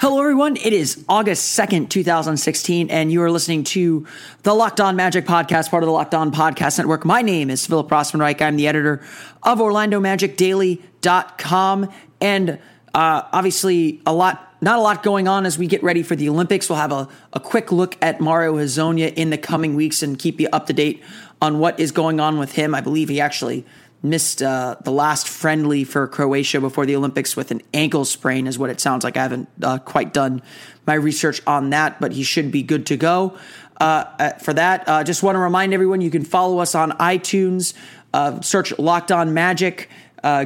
Hello, everyone. It is August 2nd, 2016, and you are listening to the Locked On Magic podcast, part of the Locked On Podcast Network. My name is Philip Rossman-Reich. I'm the editor of OrlandoMagicDaily.com. And uh, obviously, a lot, not a lot going on as we get ready for the Olympics. We'll have a, a quick look at Mario Hezonja in the coming weeks and keep you up to date on what is going on with him. I believe he actually missed uh, the last friendly for Croatia before the Olympics with an ankle sprain, is what it sounds like. I haven't uh, quite done my research on that, but he should be good to go. Uh, uh for that, uh, just want to remind everyone you can follow us on iTunes, uh, search Locked On Magic.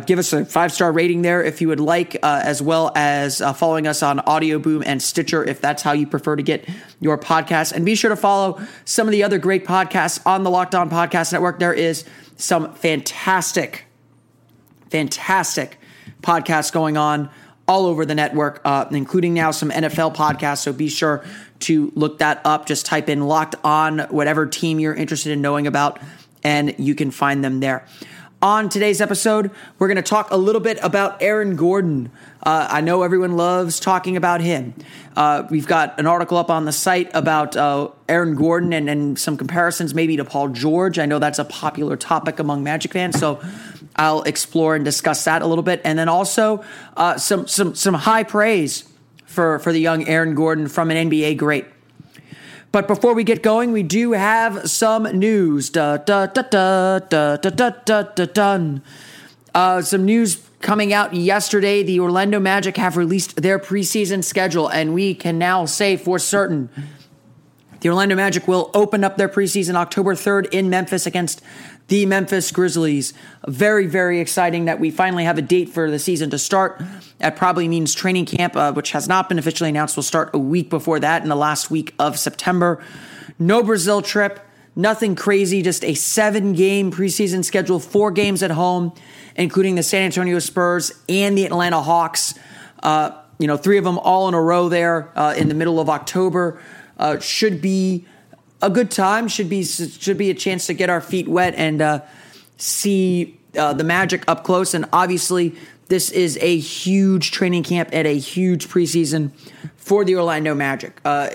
give us a five star rating there if you would like, as well as following us on Audio Boom and Stitcher if that's how you prefer to get your podcast. And be sure to follow some of the other great podcasts on the Locked On Podcast Network. There is some fantastic, fantastic podcasts going on all over the network, uh, including now some NFL podcasts. So be sure to look that up. Just type in locked on whatever team you're interested in knowing about, and you can find them there. On today's episode, we're going to talk a little bit about Aaron Gordon. Uh, I know everyone loves talking about him. Uh, we've got an article up on the site about uh, Aaron Gordon and, and some comparisons maybe to Paul George. I know that's a popular topic among Magic fans, so I'll explore and discuss that a little bit, and then also uh, some some some high praise for for the young Aaron Gordon from an NBA great. But before we get going, we do have some news. Da, da, da, da, da, da, da, da, da, dun. Uh, some news coming out yesterday. The Orlando Magic have released their preseason schedule, and we can now say for certain the Orlando Magic will open up their preseason October 3rd in Memphis against the Memphis Grizzlies. Very, very exciting that we finally have a date for the season to start. That probably means training camp, uh, which has not been officially announced, will start a week before that in the last week of September. No Brazil trip, nothing crazy, just a seven game preseason schedule, four games at home, including the San Antonio Spurs and the Atlanta Hawks. Uh, you know, three of them all in a row there uh, in the middle of October uh, should be a good time. Should be should be a chance to get our feet wet and uh, see uh, the Magic up close. And obviously, this is a huge training camp and a huge preseason for the Orlando Magic. Uh,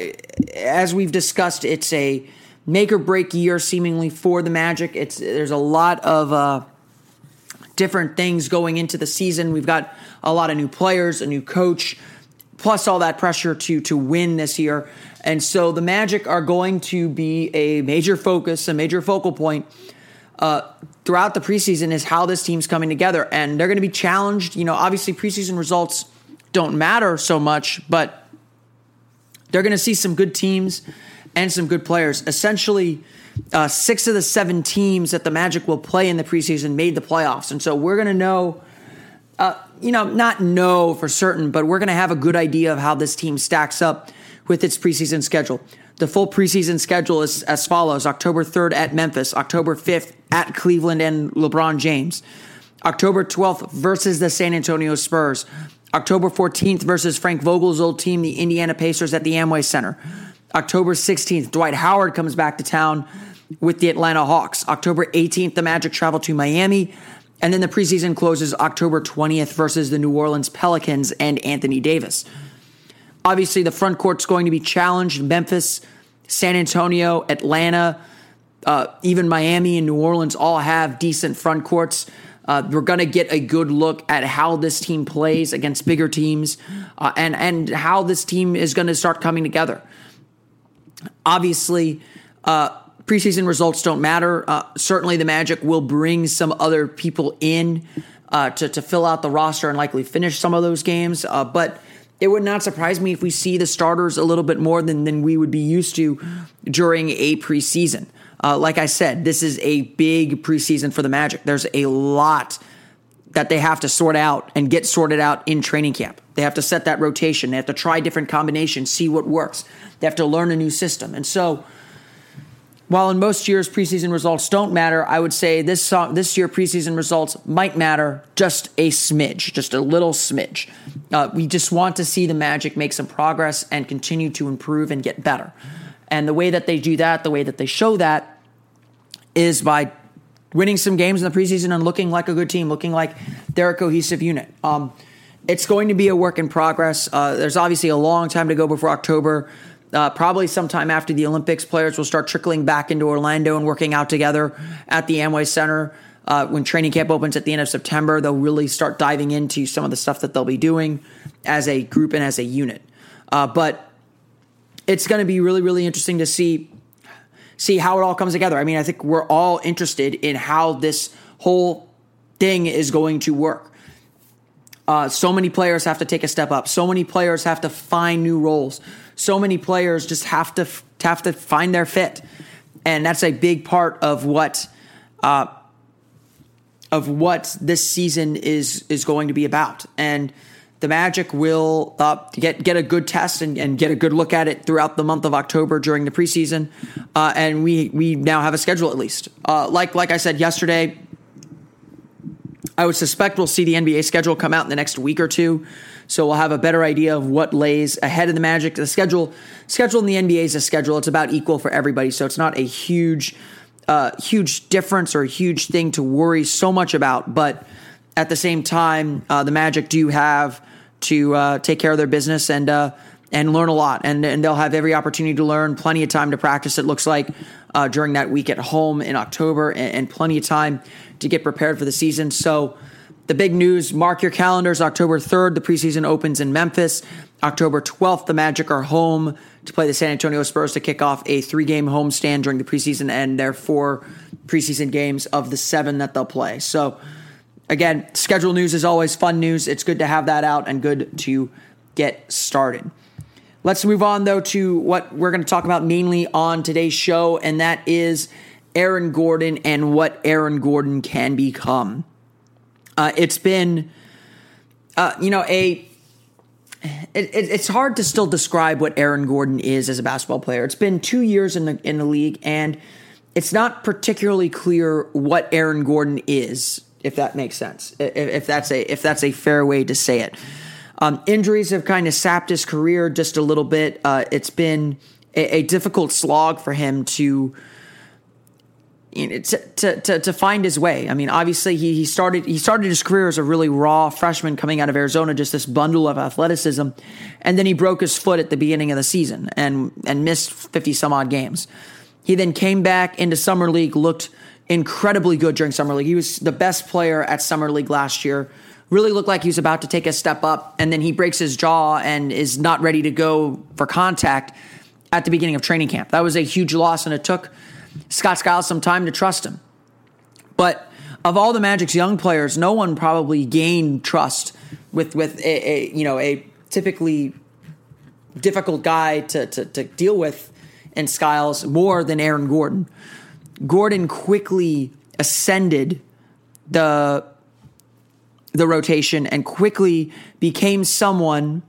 as we've discussed, it's a make or break year seemingly for the Magic. It's there's a lot of uh, different things going into the season. We've got a lot of new players, a new coach, plus all that pressure to to win this year. And so the Magic are going to be a major focus, a major focal point uh, throughout the preseason is how this team's coming together. And they're going to be challenged. You know, obviously, preseason results don't matter so much, but they're going to see some good teams and some good players. Essentially, uh, six of the seven teams that the Magic will play in the preseason made the playoffs. And so we're going to know. Uh, you know, not know for certain, but we're going to have a good idea of how this team stacks up with its preseason schedule. The full preseason schedule is as follows October 3rd at Memphis, October 5th at Cleveland and LeBron James, October 12th versus the San Antonio Spurs, October 14th versus Frank Vogel's old team, the Indiana Pacers at the Amway Center, October 16th, Dwight Howard comes back to town with the Atlanta Hawks, October 18th, the Magic travel to Miami. And then the preseason closes October 20th versus the New Orleans Pelicans and Anthony Davis. Obviously, the front court's going to be challenged. Memphis, San Antonio, Atlanta, uh, even Miami and New Orleans all have decent front courts. Uh, we're going to get a good look at how this team plays against bigger teams uh, and, and how this team is going to start coming together. Obviously, uh, preseason results don't matter. Uh, certainly, the Magic will bring some other people in uh, to, to fill out the roster and likely finish some of those games. but it would not surprise me if we see the starters a little bit more than, than we would be used to during a preseason. Uh, like I said, this is a big preseason for the Magic. There's a lot that they have to sort out and get sorted out in training camp. They have to set that rotation. They have to try different combinations, see what works. They have to learn a new system. And so, while in most years preseason results don't matter, I would say this song, this year preseason results might matter just a smidge, just a little smidge. Uh, we just want to see the Magic make some progress and continue to improve and get better. And the way that they do that, the way that they show that, is by winning some games in the preseason and looking like a good team, looking like they're a cohesive unit. Um, it's going to be a work in progress. Uh, there's obviously a long time to go before October. Uh, probably sometime after the Olympics, players will start trickling back into Orlando and working out together at the Amway Center. Uh, when training camp opens at the end of September, they'll really start diving into some of the stuff that they'll be doing as a group and as a unit. Uh, but it's going to be really, really interesting to see see how it all comes together. I mean, I think we're all interested in how this whole thing is going to work. Uh, so many players have to take a step up. So many players have to find new roles. So many players just have to have to find their fit, and that's a big part of what uh, of what this season is is going to be about. And the Magic will uh, get get a good test and, and, get a good look at it throughout the month of October during the preseason. Uh, and we we now have a schedule at least. Uh, like like I said yesterday, I would suspect we'll see the NBA schedule come out in the next week or two. So we'll have a better idea of what lays ahead of the Magic. The schedule schedule in the NBA is a schedule. It's about equal for everybody. So it's not a huge uh, huge difference or a huge thing to worry so much about. But at the same time, uh, the Magic do have to uh, take care of their business and uh, and learn a lot, and and they'll have every opportunity to learn. Plenty of time to practice. It looks like uh, during that week at home in October, and, and, plenty of time to get prepared for the season. So. The big news, mark your calendars. October 3rd, the preseason opens in Memphis. October 12th, the Magic are home to play the San Antonio Spurs to kick off a three game homestand during the preseason and their four preseason games of the seven that they'll play. So, again, schedule news is always fun news. It's good to have that out and good to get started. Let's move on, though, to what we're going to talk about mainly on today's show, and that is Aaron Gordon and what Aaron Gordon can become. Uh, it's been, uh, you know, a. It, it, it's hard to still describe what Aaron Gordon is as a basketball player. It's been two years in the in the league, and it's not particularly clear what Aaron Gordon is, if that makes sense. If, if that's a if that's a fair way to say it. Um, injuries have kind of sapped his career just a little bit. Uh, it's been a, a, difficult slog for him to, to, to, to, find his way. I mean, obviously he, he started he started his career as a really raw freshman coming out of Arizona, just this bundle of athleticism, and then he broke his foot at the beginning of the season and and missed fifty some odd games. He then came back into summer league, looked incredibly good during summer league. He was the best player at summer league last year really looked like he was about to take a step up, and then he breaks his jaw and is not ready to go for contact at the beginning of training camp. That was a huge loss, and it took Scott Skiles some time to trust him. But of all the Magic's young players, no one probably gained trust with with a, a you know a typically difficult guy to, to, to deal with in Skiles more than Aaron Gordon. Gordon quickly ascended the the rotation and quickly became someone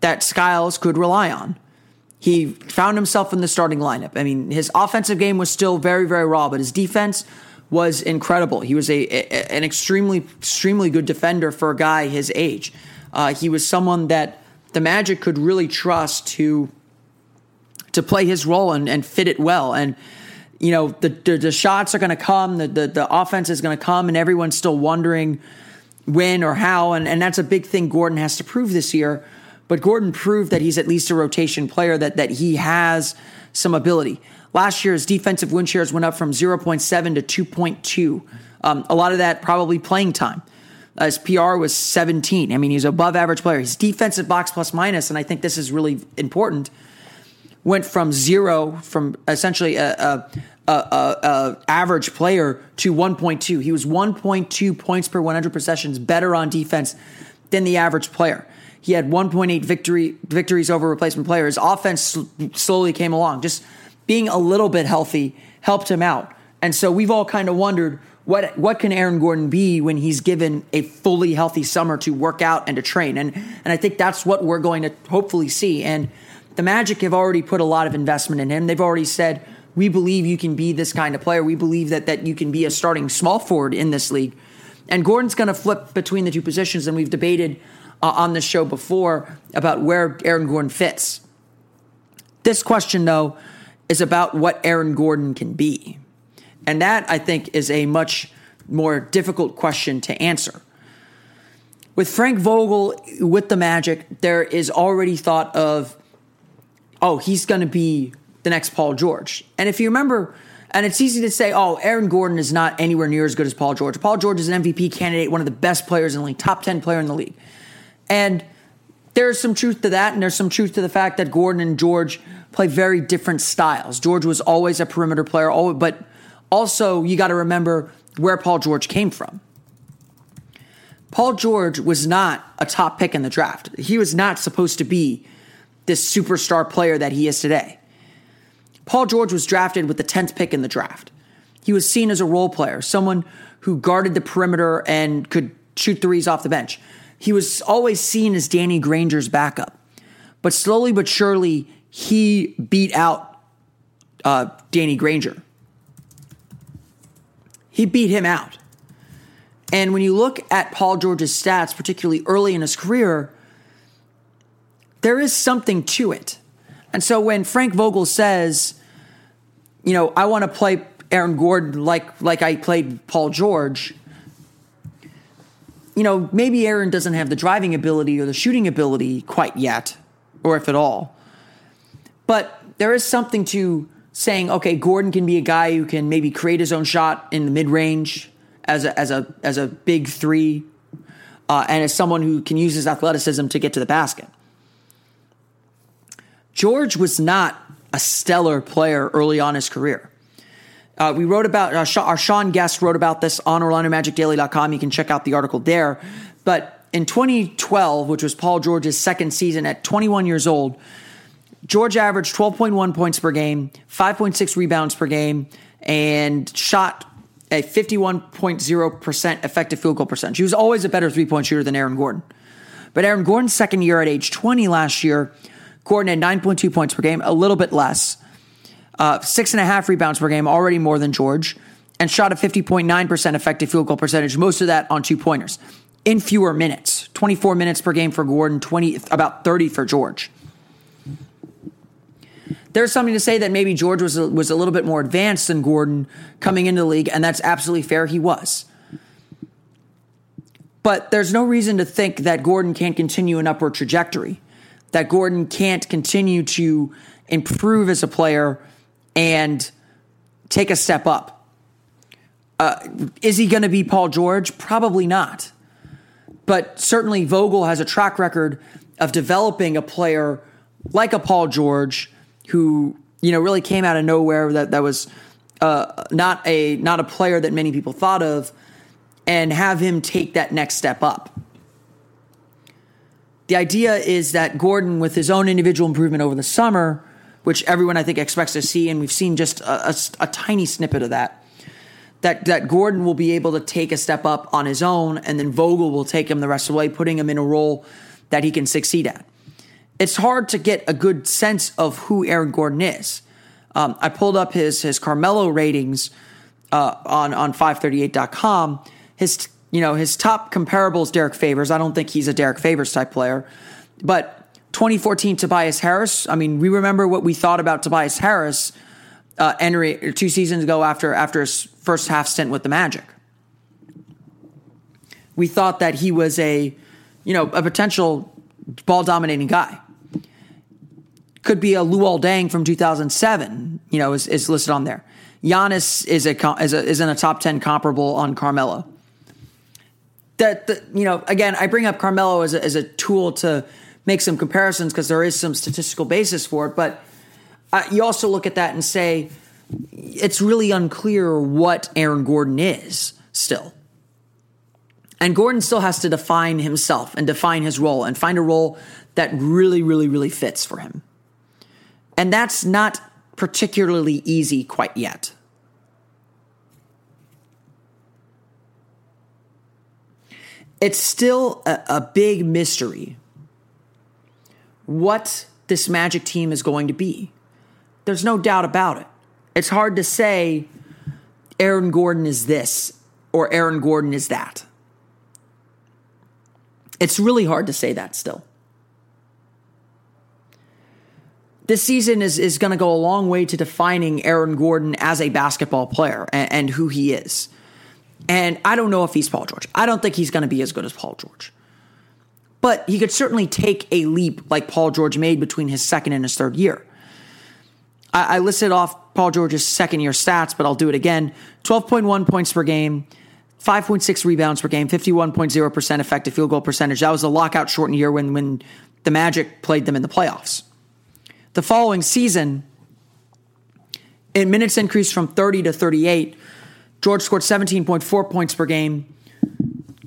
that Skiles could rely on. He found himself in the starting lineup. I mean, his offensive game was still very, very raw, but his defense was incredible. He was a, a an extremely, extremely good defender for a guy his age. Uh, he was someone that the Magic could really trust to to play his role and, and fit it well. And you know, the the, the shots are going to come, the, the the offense is going to come, and everyone's still wondering when or how, and, and that's a big thing Gordon has to prove this year. But Gordon proved that he's at least a rotation player, that that he has some ability. Last year, his defensive win shares went up from 0.7 to 2.2. Um, a lot of that probably playing time. Uh, his PR was 17. I mean, he's above average player. His defensive box plus minus, and I think this is really important, went from zero, from essentially a, a, a, a, average player to 1.2. He was 1.2 points per 100 possessions better on defense than the average player. He had 1.8 victory victories over replacement players. Offense sl- slowly came along. Just being a little bit healthy helped him out. And so we've all kind of wondered what what can Aaron Gordon be when he's given a fully healthy summer to work out and to train? And and I think that's what we're going to hopefully see. And the Magic have already put a lot of investment in him. They've already said, we believe you can be this kind of player. We believe that that you can be a starting small forward in this league. And Gordon's going to flip between the two positions, and we've debated uh, on this show before about where Aaron Gordon fits. This question, though, is about what Aaron Gordon can be. And that, I think, is a much more difficult question to answer. With Frank Vogel, with the Magic, there is already thought of, oh, he's going to be the next Paul George. And if you remember, and it's easy to say, oh, Aaron Gordon is not anywhere near as good as Paul George. Paul George is an MVP candidate, one of the best players in the league, top 10 player in the league. And there's some truth to that, and there's some truth to the fact that Gordon and George play very different styles. George was always a perimeter player, but also you got to remember where Paul George came from. Paul George was not a top pick in the draft. He was not supposed to be this superstar player that he is today. Paul George was drafted with the 10th pick in the draft. He was seen as a role player, someone who guarded the perimeter and could shoot threes off the bench. He was always seen as Danny Granger's backup. But slowly but surely, he beat out uh, Danny Granger. He beat him out. And when you look at Paul George's stats, particularly early in his career, there is something to it. And so when Frank Vogel says, you know, I want to play Aaron Gordon like like I played Paul George, you know, maybe Aaron doesn't have the driving ability or the shooting ability quite yet, or if at all. But there is something to saying, okay, Gordon can be a guy who can maybe create his own shot in the mid range as a as a as a big three, uh, and as someone who can use his athleticism to get to the basket. George was not a stellar player early on his career. Uh, we wrote about uh, our Sean Guest wrote about this on OrlandoMagicDaily.com. You can check out the article there. But in 2012, which was Paul George's second season at 21 years old, George averaged 12.1 points per game, 5.6 rebounds per game, and shot a 51.0% effective field goal percentage. He was always a better three point shooter than Aaron Gordon. But Aaron Gordon's second year at age 20 last year, Gordon had 9.2 points per game, a little bit less uh, six and a half rebounds per game, already more than George, and shot a 50.9% effective field goal percentage, most of that on two pointers in fewer minutes 24 minutes per game for Gordon, 20, about 30 for George. There's something to say that maybe George was a, was a little bit more advanced than Gordon coming into the league, and that's absolutely fair. He was. But there's no reason to think that Gordon can't continue an upward trajectory, that Gordon can't continue to improve as a player and take a step up. Uh, is he going to be Paul George? Probably not. But certainly Vogel has a track record of developing a player like a Paul George who, you know, really came out of nowhere that, that was uh, not a not a player that many people thought of and have him take that next step up. The idea is that Gordon, with his own individual improvement over the summer, which everyone I think expects to see, and we've seen just a, a, a tiny snippet of that. That that Gordon will be able to take a step up on his own, and then Vogel will take him the rest of the way, putting him in a role that he can succeed at. It's hard to get a good sense of who Aaron Gordon is. Um, I pulled up his his Carmelo ratings uh, on on 538.com. His you know his top comparables Derrick Favors. I don't think he's a Derrick Favors type player, but 2014 Tobias Harris. I mean, we remember what we thought about Tobias Harris uh, entering two seasons ago after after his first half stint with the Magic. We thought that he was a, you know, a potential ball dominating guy. Could be a Luol Deng from 2007. You know, is, is listed on there. Giannis is a is a is in a top 10 comparable on Carmelo. That, that you know, again, I bring up Carmelo as a, as a tool to make some comparisons because there is some statistical basis for it. But uh, you also look at that and say it's really unclear what Aaron Gordon is still. And Gordon still has to define himself and define his role and find a role that really, really, really fits for him. And that's not particularly easy quite yet. it's still a, a big mystery what this Magic team is going to be. There's no doubt about it. It's hard to say Aaron Gordon is this or Aaron Gordon is that. It's really hard to say that still. This season is, is going to go a long way to defining Aaron Gordon as a basketball player and, and who he is. And I don't know if he's Paul George. I don't think he's going to be as good as Paul George. But he could certainly take a leap like Paul George made between his second and his third year. I, I listed off Paul George's second year stats, but I'll do it again 12.1 points per game, 5.6 rebounds per game, 51.0% effective field goal percentage. That was a lockout shortened year when, when the Magic played them in the playoffs. The following season, in minutes increased from 30 to 38. George scored 17.4 points per game,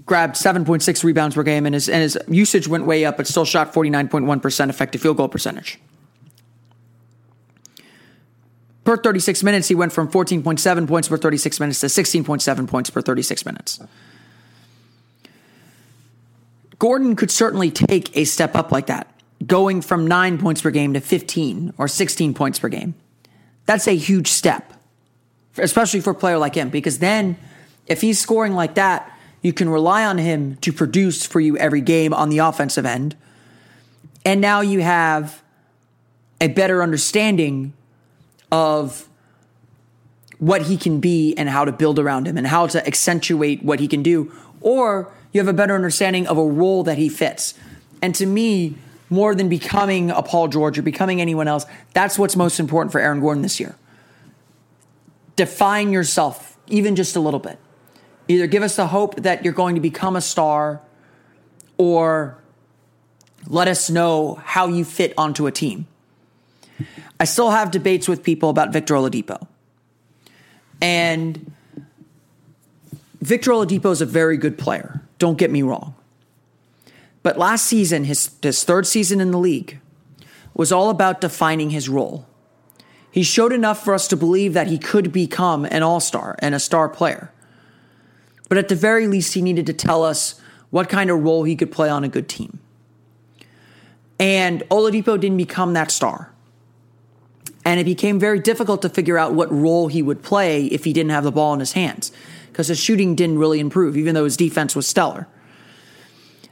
grabbed 7.6 rebounds per game, and his, and his usage went way up, but still shot 49.1% effective field goal percentage. Per 36 minutes, he went from 14.7 points per 36 minutes to 16.7 points per 36 minutes. Gordon could certainly take a step up like that, going from 9 points per game to 15 or 16 points per game. That's a huge step, especially for a player like him, because then if he's scoring like that, you can rely on him to produce for you every game on the offensive end. And now you have a better understanding of what he can be and how to build around him and how to accentuate what he can do. Or you have a better understanding of a role that he fits. And to me, more than becoming a Paul George or becoming anyone else, that's what's most important for Aaron Gordon this year. Define yourself, even just a little bit. Either give us the hope that you're going to become a star or let us know how you fit onto a team. I still have debates with people about Victor Oladipo. And Victor Oladipo is a very good player. Don't get me wrong. But last season, his, his third season in the league, was all about defining his role. He showed enough for us to believe that he could become an all star and a star player. But at the very least, he needed to tell us what kind of role he could play on a good team. And Oladipo didn't become that star. And it became very difficult to figure out what role he would play if he didn't have the ball in his hands because his shooting didn't really improve, even though his defense was stellar.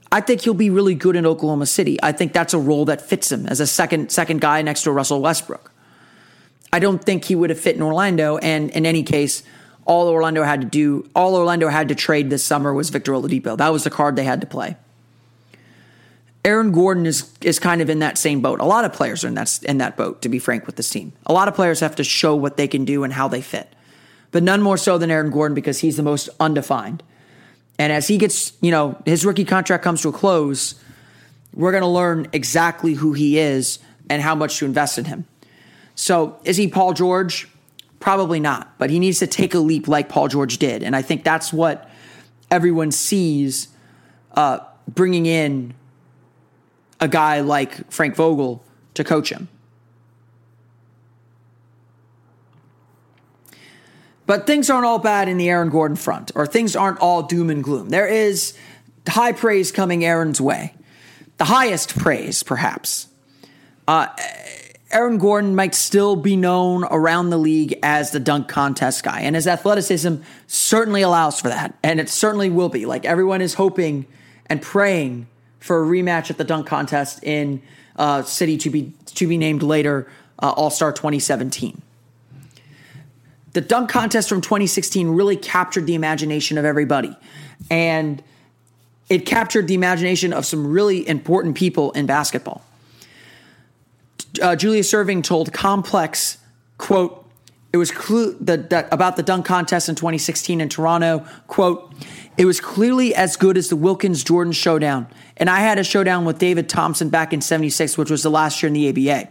I think he'll be really good in Oklahoma City. I think that's a role that fits him as a second second guy next to Russell Westbrook. I don't think he would have fit in Orlando, and in any case, all Orlando had to do, all Orlando had to trade this summer was Victor Oladipo. That was the card they had to play. Aaron Gordon is is kind of in that same boat. A lot of players are in that in that boat, to be frank with this team. A lot of players have to show what they can do and how they fit, but none more so than Aaron Gordon because he's the most undefined. And as he gets, you know, his rookie contract comes to a close, we're going to learn exactly who he is and how much to invest in him. So, is he Paul George? Probably not, but he needs to take a leap like Paul George did. And I think that's what everyone sees uh, bringing in a guy like Frank Vogel to coach him. But things aren't all bad in the Aaron Gordon front, or things aren't all doom and gloom. There is high praise coming Aaron's way. The highest praise, perhaps. Uh, Aaron Gordon might still be known around the league as the dunk contest guy, and his athleticism certainly allows for that, and it certainly will be. Like everyone is hoping and praying for a rematch at the dunk contest in uh, city to be to be named later, uh, All Star 2017. The dunk contest from 2016 really captured the imagination of everybody, and it captured the imagination of some really important people in basketball uh, Julius Erving told Complex, quote, it was clu- the, the, about the dunk contest in 2016 in Toronto, quote, it was clearly as good as the Wilkins Jordan showdown. And I had a showdown with David Thompson back in 76, which was the last year in the ABA.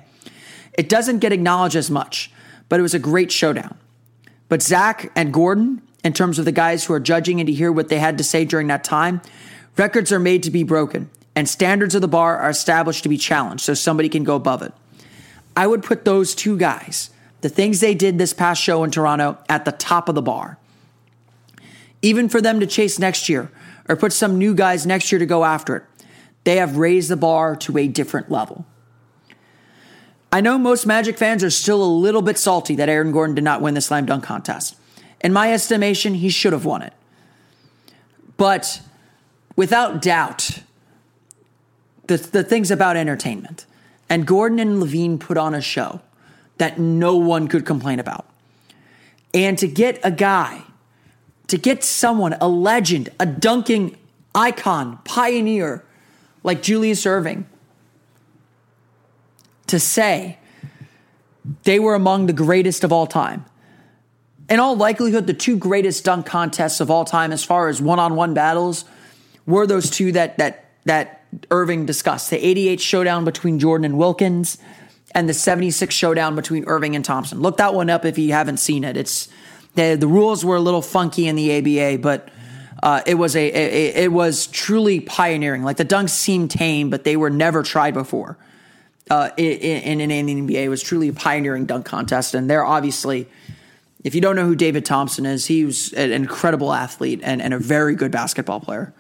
It doesn't get acknowledged as much, but it was a great showdown. But Zach and Gordon, in terms of the guys who are judging and to hear what they had to say during that time, records are made to be broken, and standards of the bar are established to be challenged so somebody can go above it. I would put those two guys, the things they did this past show in Toronto, at the top of the bar. Even for them to chase next year, or put some new guys next year to go after it. They have raised the bar to a different level. I know most Magic fans are still a little bit salty that Aaron Gordon did not win the slam dunk contest. In my estimation, he should have won it. But without doubt, the, the things about entertainment. And Gordon and LaVine put on a show that no one could complain about. And to get a guy, to get someone, a legend, a dunking icon, pioneer like Julius Erving, to say they were among the greatest of all time. In all likelihood, the two greatest dunk contests of all time, as far as one-on-one battles, were those two that that that Erving discussed: the '88 showdown between Jordan and Wilkins, and the '76 showdown between Erving and Thompson. Look that one up if you haven't seen it. It's the the rules were a little funky in the ABA, but uh, it was a, a, it was truly pioneering. Like the dunks seemed tame, but they were never tried before. Uh, in, in, in the NBA, it was truly a pioneering dunk contest, and they're obviously. If you don't know who David Thompson is, he was an incredible athlete and, and a very good basketball player.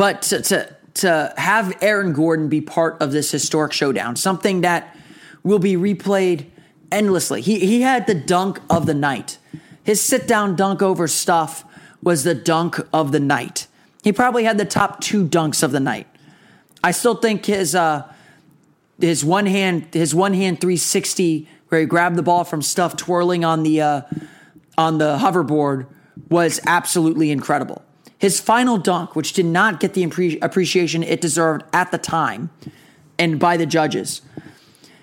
But to, to, to have Aaron Gordon be part of this historic showdown, something that will be replayed endlessly. He, he had the dunk of the night. His sit down dunk over stuff was the dunk of the night. He probably had the top two dunks of the night. I still think his uh, his one hand his one hand 360 where he grabbed the ball from stuff twirling on the uh, on the hoverboard was absolutely incredible. His final dunk, which did not get the appreciation it deserved at the time and by the judges,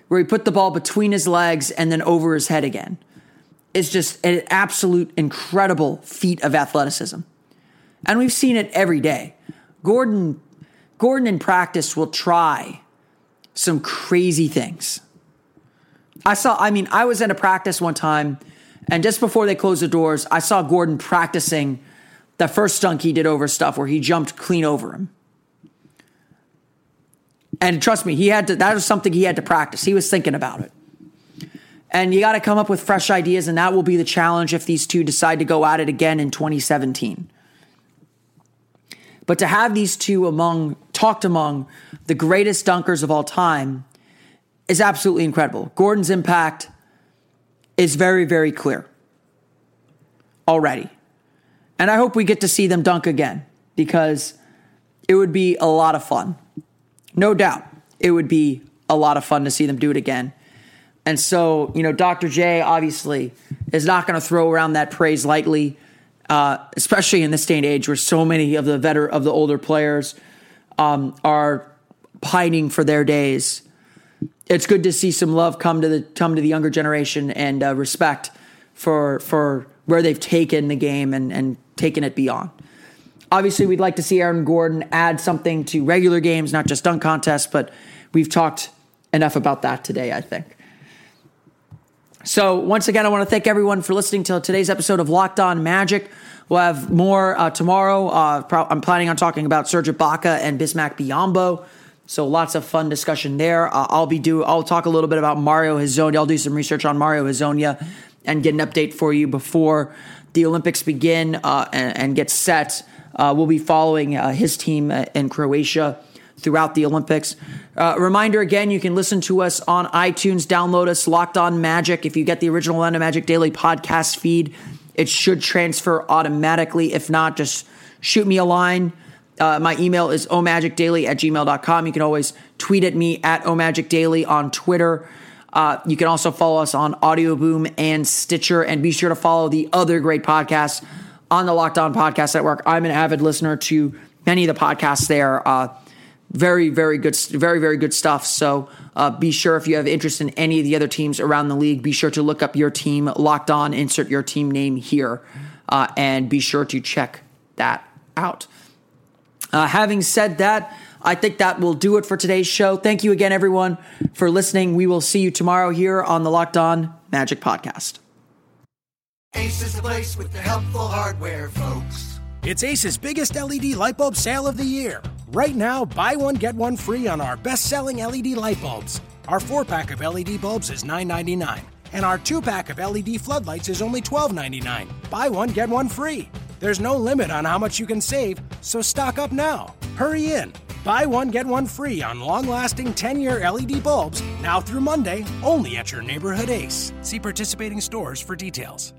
where he put the ball between his legs and then over his head again, is just an absolute incredible feat of athleticism. And we've seen it every day. Gordon Gordon in practice will try some crazy things. I saw, I mean, I was at a practice one time, and just before they closed the doors, I saw Gordon practicing the first dunk he did over stuff where he jumped clean over him. And trust me, he had to, that was something he had to practice. He was thinking about it. And you got to come up with fresh ideas, and that will be the challenge if these two decide to go at it again in 2017. But to have these two among, talked among the greatest dunkers of all time is absolutely incredible. Gordon's impact is very, very clear already. And I hope we get to see them dunk again because it would be a lot of fun. No doubt it would be a lot of fun to see them do it again. And so, you know, Dr. J obviously is not going to throw around that praise lightly uh, especially in this day and age where so many of the veteran of the older players um, are pining for their days. It's good to see some love come to the come to the younger generation and uh, respect for for where they've taken the game and and taken it beyond. Obviously, we'd like to see Aaron Gordon add something to regular games, not just dunk contests, but we've talked enough about that today, I think. So, once again, I want to thank everyone for listening to today's episode of Locked On Magic. We'll have more uh, tomorrow. Uh, pro- I'm planning on talking about Serge Ibaka and Bismack Biyombo. So lots of fun discussion there. Uh, I'll be do. I'll talk a little bit about Mario Hezonja. I'll do some research on Mario Hezonja and get an update for you before the Olympics begin uh, and, and, get set. Uh, we'll be following uh, his team in Croatia throughout the Olympics. Uh, reminder again, you can listen to us on iTunes, download us, Locked On Magic. If you get the original Orlando Magic Daily podcast feed, it should transfer automatically. If not, just shoot me a line. Uh, my email is omagicdaily at gmail.com. You can always tweet at me at omagicdaily on Twitter. Uh, you can also follow us on Audio Boom and Stitcher, and be sure to follow the other great podcasts on the Locked On Podcast Network. I'm an avid listener to many of the podcasts there. Uh, very, very good, very, very good stuff. So uh, be sure if you have interest in any of the other teams around the league, be sure to look up your team, locked on, insert your team name here, uh, and be sure to check that out. Uh, having said that, I think that will do it for today's show. Thank you again, everyone, for listening. We will see you tomorrow here on the Locked On Magic Podcast. Ace is the place with the helpful hardware, folks. It's Ace's biggest LED light bulb sale of the year. Right now, buy one, get one free on our best selling LED light bulbs. Our four pack of LED bulbs is $9.99, And our two pack of LED floodlights is only $12.99. Buy one, get one free. There's no limit on how much you can save, so stock up now. Hurry in. Buy one, get one free on long lasting 10 year LED bulbs now through Monday only at your neighborhood Ace. See participating stores for details.